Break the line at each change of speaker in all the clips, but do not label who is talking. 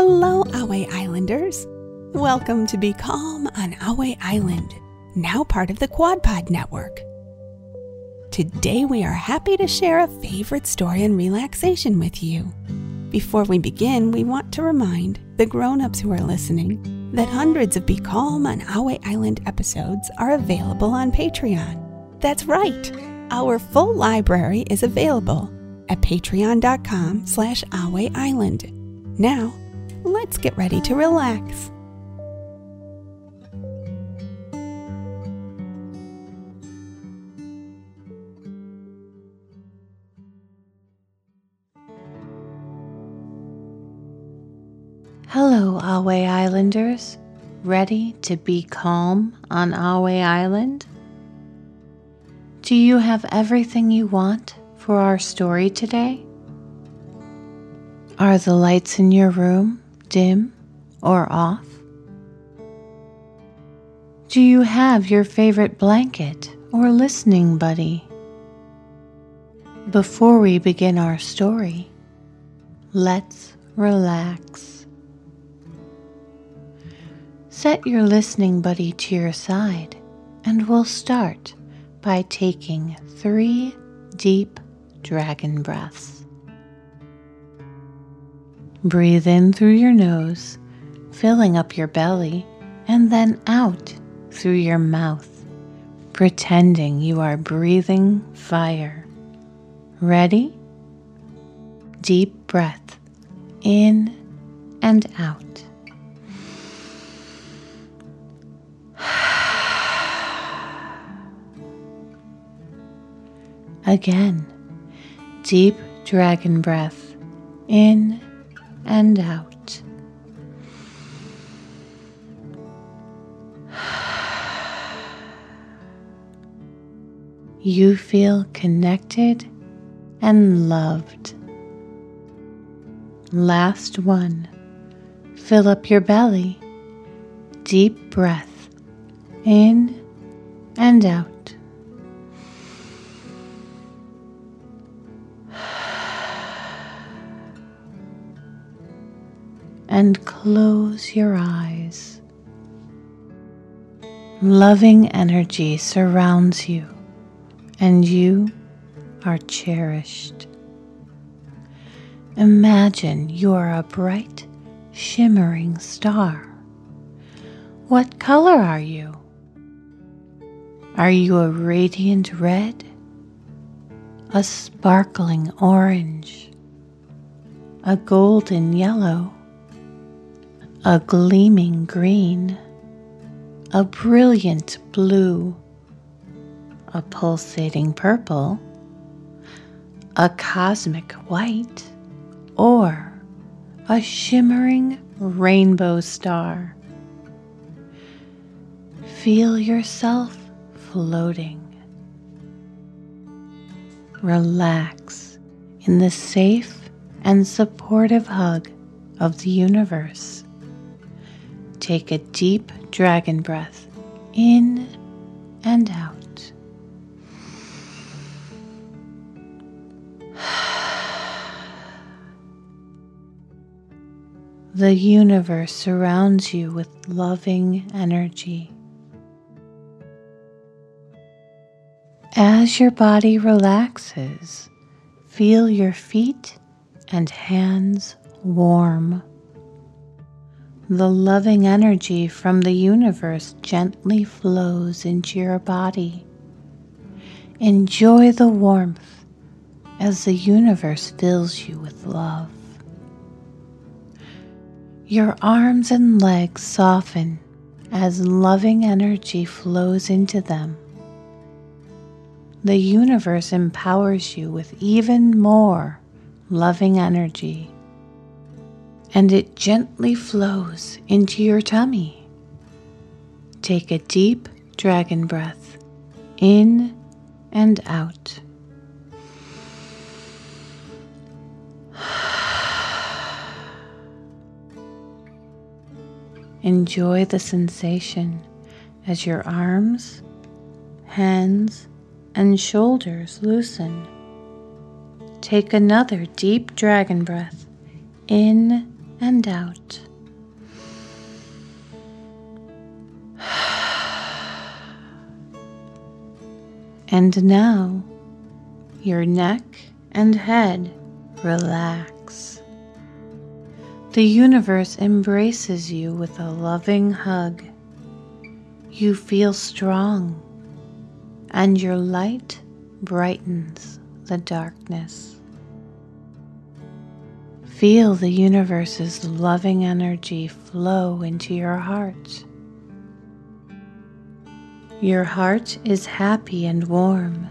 Hello, Ahway Islanders. Welcome to Be Calm on Ahway Island, now part of the QuadPod Network. Today, we are happy to share a favorite story and relaxation with you. Before we begin, we want to remind the grown ups who are listening that hundreds of Be Calm on Ahway Island episodes are available on Patreon. That's right, our full library is available at patreon.com slash Island. Now, let's get ready to relax.
Hello, Ahway Islanders. Ready to be calm on Ahway Island? Do you have everything you want for our story today? Are the lights in your room dim or off? Do you have your favorite blanket or listening buddy? Before we begin our story, let's relax. Set your listening buddy to your side, and we'll start by taking three deep dragon breaths. Breathe in through your nose, filling up your belly, and then out through your mouth, pretending you are breathing fire. Ready? Deep breath in and out. Again, deep dragon breath in and out. You feel connected and loved. Last one. Fill up your belly. Deep breath in and out. And close your eyes. Loving energy surrounds you, and you are cherished. Imagine you are a bright, shimmering star. What color are you? Are you a radiant red? A sparkling orange? A golden yellow? A gleaming green, a brilliant blue, a pulsating purple, a cosmic white, or a shimmering rainbow star. Feel yourself floating. Relax in the safe and supportive hug of the universe take a deep dragon breath in and out. The universe surrounds you with loving energy. As your body relaxes, feel your feet and hands warm. The loving energy from the universe gently flows into your body. Enjoy the warmth as the universe fills you with love. Your arms and legs soften as loving energy flows into them. The universe empowers you with even more loving energy and it gently flows into your tummy. Take a deep dragon breath in and out. Enjoy the sensation as your arms, hands, and shoulders loosen. Take another deep dragon breath in and out. And now your neck and head relax. The universe embraces you with a loving hug. You feel strong, and your light brightens the darkness. Feel the universe's loving energy flow into your heart. Your heart is happy and warm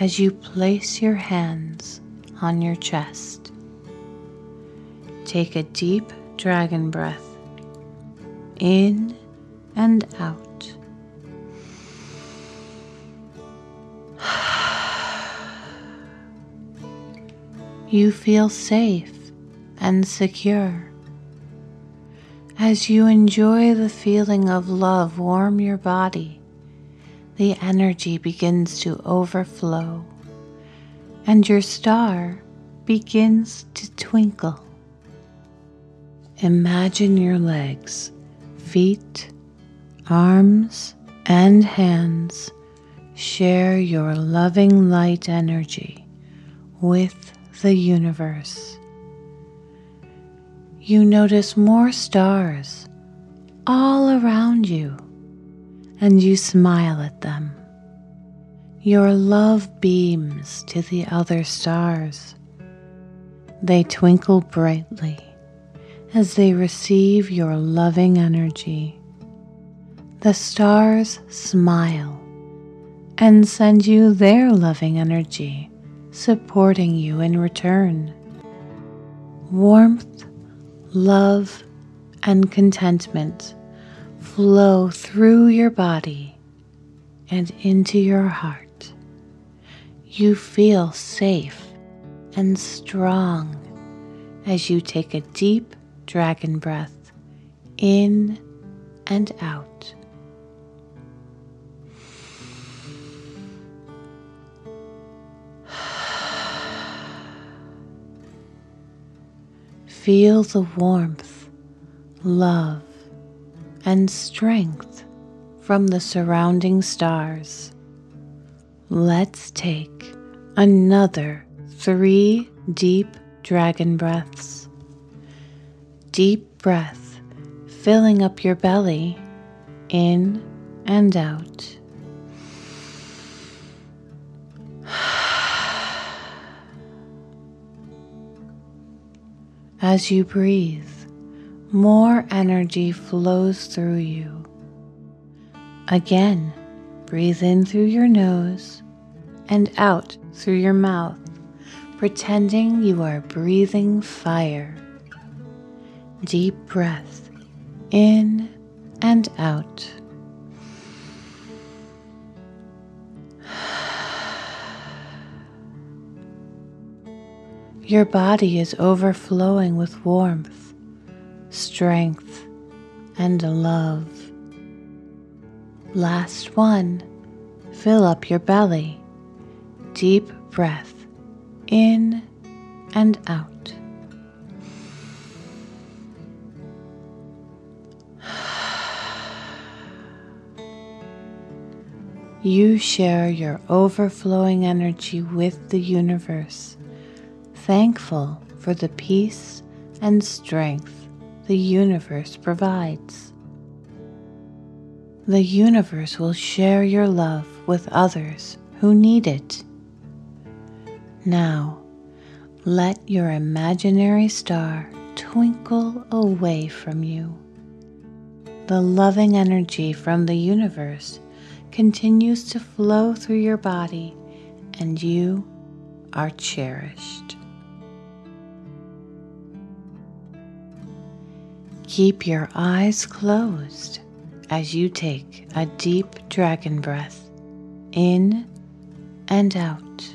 as you place your hands on your chest. Take a deep dragon breath in and out. You feel safe and secure. As you enjoy the feeling of love warm your body, the energy begins to overflow and your star begins to twinkle. Imagine your legs, feet, arms, and hands share your loving light energy with the universe. You notice more stars all around you and you smile at them. Your love beams to the other stars. They twinkle brightly as they receive your loving energy. The stars smile and send you their loving energy, supporting you in return. Warmth, love, and contentment flow through your body and into your heart. You feel safe and strong as you take a deep dragon breath in and out. Feel the warmth, love, and strength from the surrounding stars. Let's take another three deep dragon breaths. Deep breath filling up your belly, in and out. As you breathe, more energy flows through you. Again, breathe in through your nose and out through your mouth, pretending you are breathing fire. Deep breath in and out. Your body is overflowing with warmth strength, and love. Last one, fill up your belly. Deep breath in and out. You share your overflowing energy with the universe, thankful for the peace and strength the universe provides. The universe will share your love with others who need it. Now, let your imaginary star twinkle away from you. The loving energy from the universe continues to flow through your body, and you are cherished. Keep your eyes closed as you take a deep dragon breath in and out.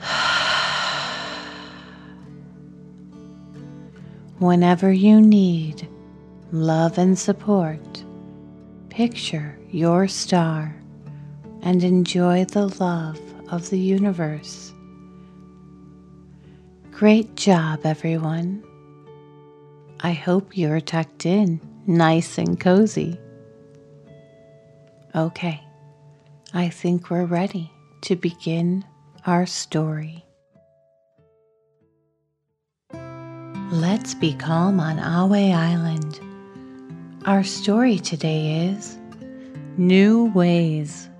Whenever you need love and support, picture your star and enjoy the love of the universe Great job, everyone. I hope you're tucked in nice and cozy. Okay, I think we're ready to begin our story. Let's be calm on Ahway Island. Our story today is New Ways.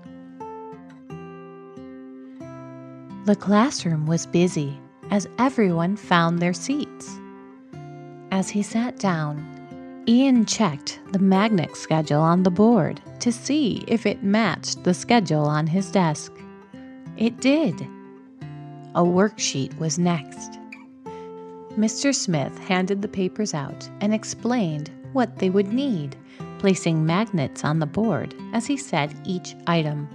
The classroom was busy as everyone found their seats. As he sat down, Ian checked the magnet schedule on the board to see if it matched the schedule on his desk. It did. A worksheet was next. Mr. Smith handed the papers out and explained what they would need, placing magnets on the board as he said each item.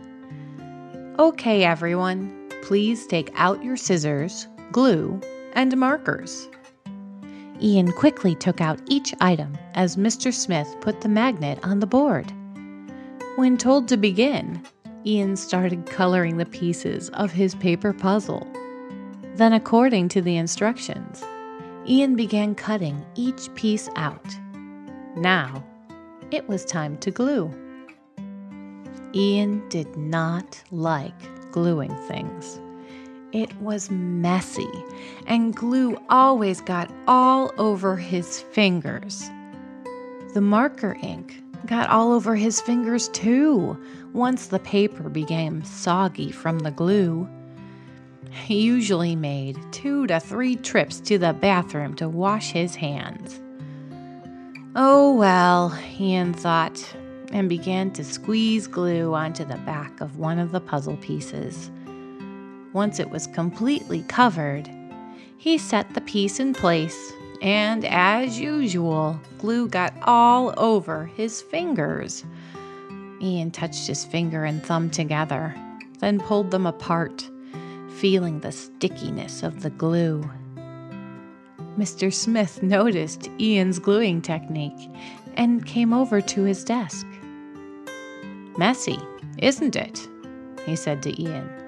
Okay, everyone, please take out your scissors, glue, and markers. Ian quickly took out each item as Mr. Smith put the magnet on the board. When told to begin, Ian started coloring the pieces of his paper puzzle. Then, according to the instructions, Ian began cutting each piece out. Now, it was time to glue. Ian did not like gluing things. It was messy, and glue always got all over his fingers. The marker ink got all over his fingers too, once the paper became soggy from the glue. He usually made two to three trips to the bathroom to wash his hands. Oh well, Ian thought, and began to squeeze glue onto the back of one of the puzzle pieces. Once it was completely covered, he set the piece in place, and as usual, glue got all over his fingers. Ian touched his finger and thumb together, then pulled them apart, feeling the stickiness of the glue. Mr. Smith noticed Ian's gluing technique and came over to his desk. Messy, isn't it? he said to Ian.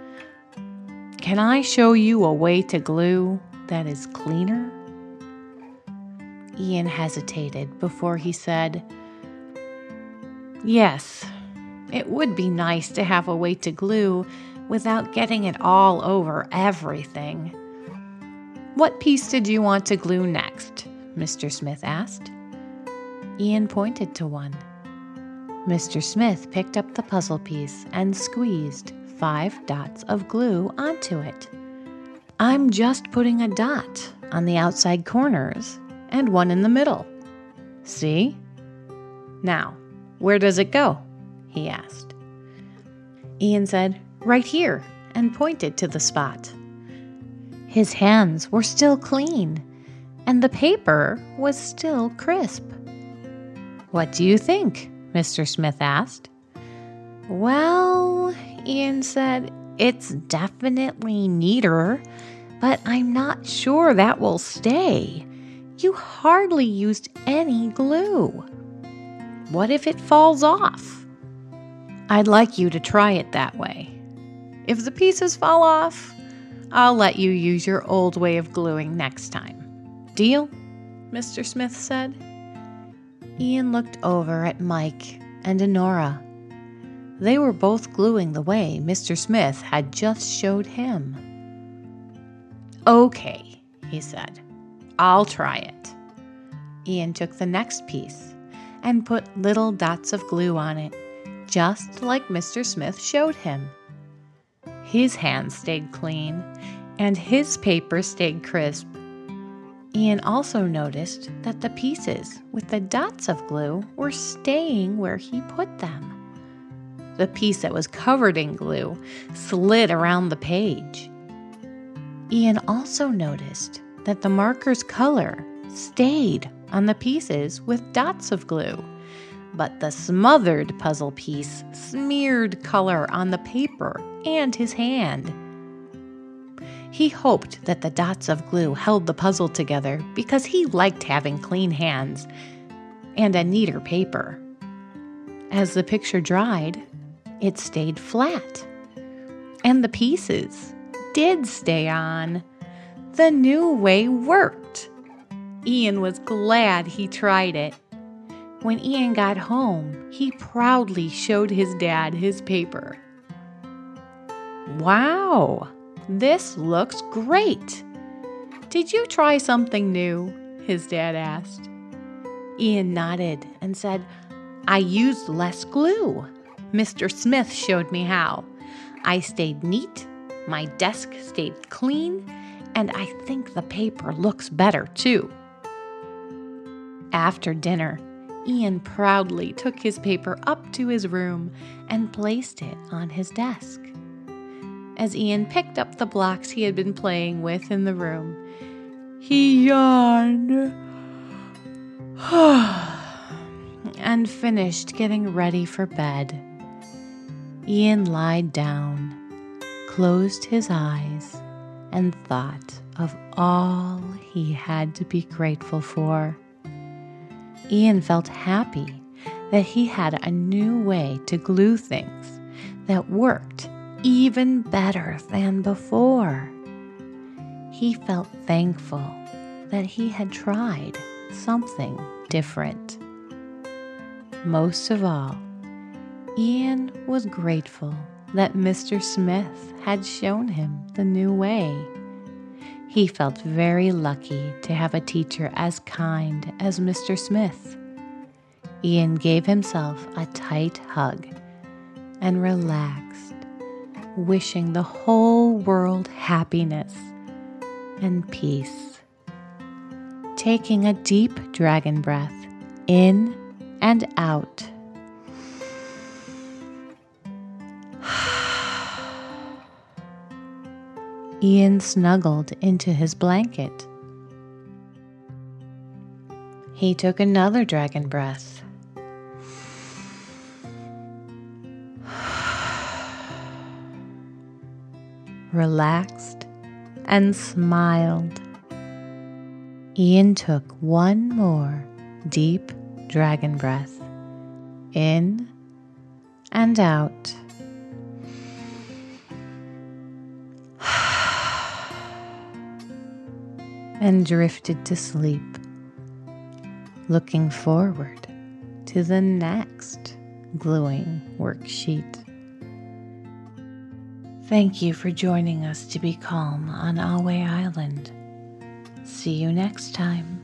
Can I show you a way to glue that is cleaner? Ian hesitated before he said, Yes, it would be nice to have a way to glue without getting it all over everything. What piece did you want to glue next? Mr. Smith asked. Ian pointed to one. Mr. Smith picked up the puzzle piece and squeezed five dots of glue onto it. I'm just putting a dot on the outside corners and one in the middle. See? Now, where does it go? he asked. Ian said, Right here, and pointed to the spot. His hands were still clean, and the paper was still crisp. What do you think? Mr. Smith asked. Well, Ian said, It's definitely neater, but I'm not sure that will stay. You hardly used any glue. What if it falls off? I'd like you to try it that way. If the pieces fall off, I'll let you use your old way of gluing next time. Deal? Mr. Smith said. Ian looked over at Mike and Honora they were both gluing the way Mr. Smith had just showed him. Okay, he said. I'll try it. Ian took the next piece and put little dots of glue on it, just like Mr. Smith showed him. His hands stayed clean and his paper stayed crisp. Ian also noticed that the pieces with the dots of glue were staying where he put them. The piece that was covered in glue slid around the page. Ian also noticed that the marker's color stayed on the pieces with dots of glue, but the smothered puzzle piece smeared color on the paper and his hand. He hoped that the dots of glue held the puzzle together because he liked having clean hands and a neater paper. As the picture dried, it stayed flat. And the pieces did stay on. The new way worked. Ian was glad he tried it. When Ian got home, he proudly showed his dad his paper. Wow, this looks great. Did you try something new? His dad asked. Ian nodded and said, I used less glue. Mr. Smith showed me how. I stayed neat, my desk stayed clean, and I think the paper looks better too. After dinner, Ian proudly took his paper up to his room and placed it on his desk. As Ian picked up the blocks he had been playing with in the room, he yawned and finished getting ready for bed. Ian lied down, closed his eyes, and thought of all he had to be grateful for. Ian felt happy that he had a new way to glue things that worked even better than before. He felt thankful that he had tried something different. Most of all, Ian was grateful that Mr. Smith had shown him the new way. He felt very lucky to have a teacher as kind as Mr. Smith. Ian gave himself a tight hug and relaxed, wishing the whole world happiness and peace. Taking a deep dragon breath in and out. Ian snuggled into his blanket. He took another dragon breath. Relaxed and smiled. Ian took one more deep dragon breath in and out. And drifted to sleep, looking forward to the next gluing worksheet. Thank you for joining us to be calm on Ahway Island. See you next time.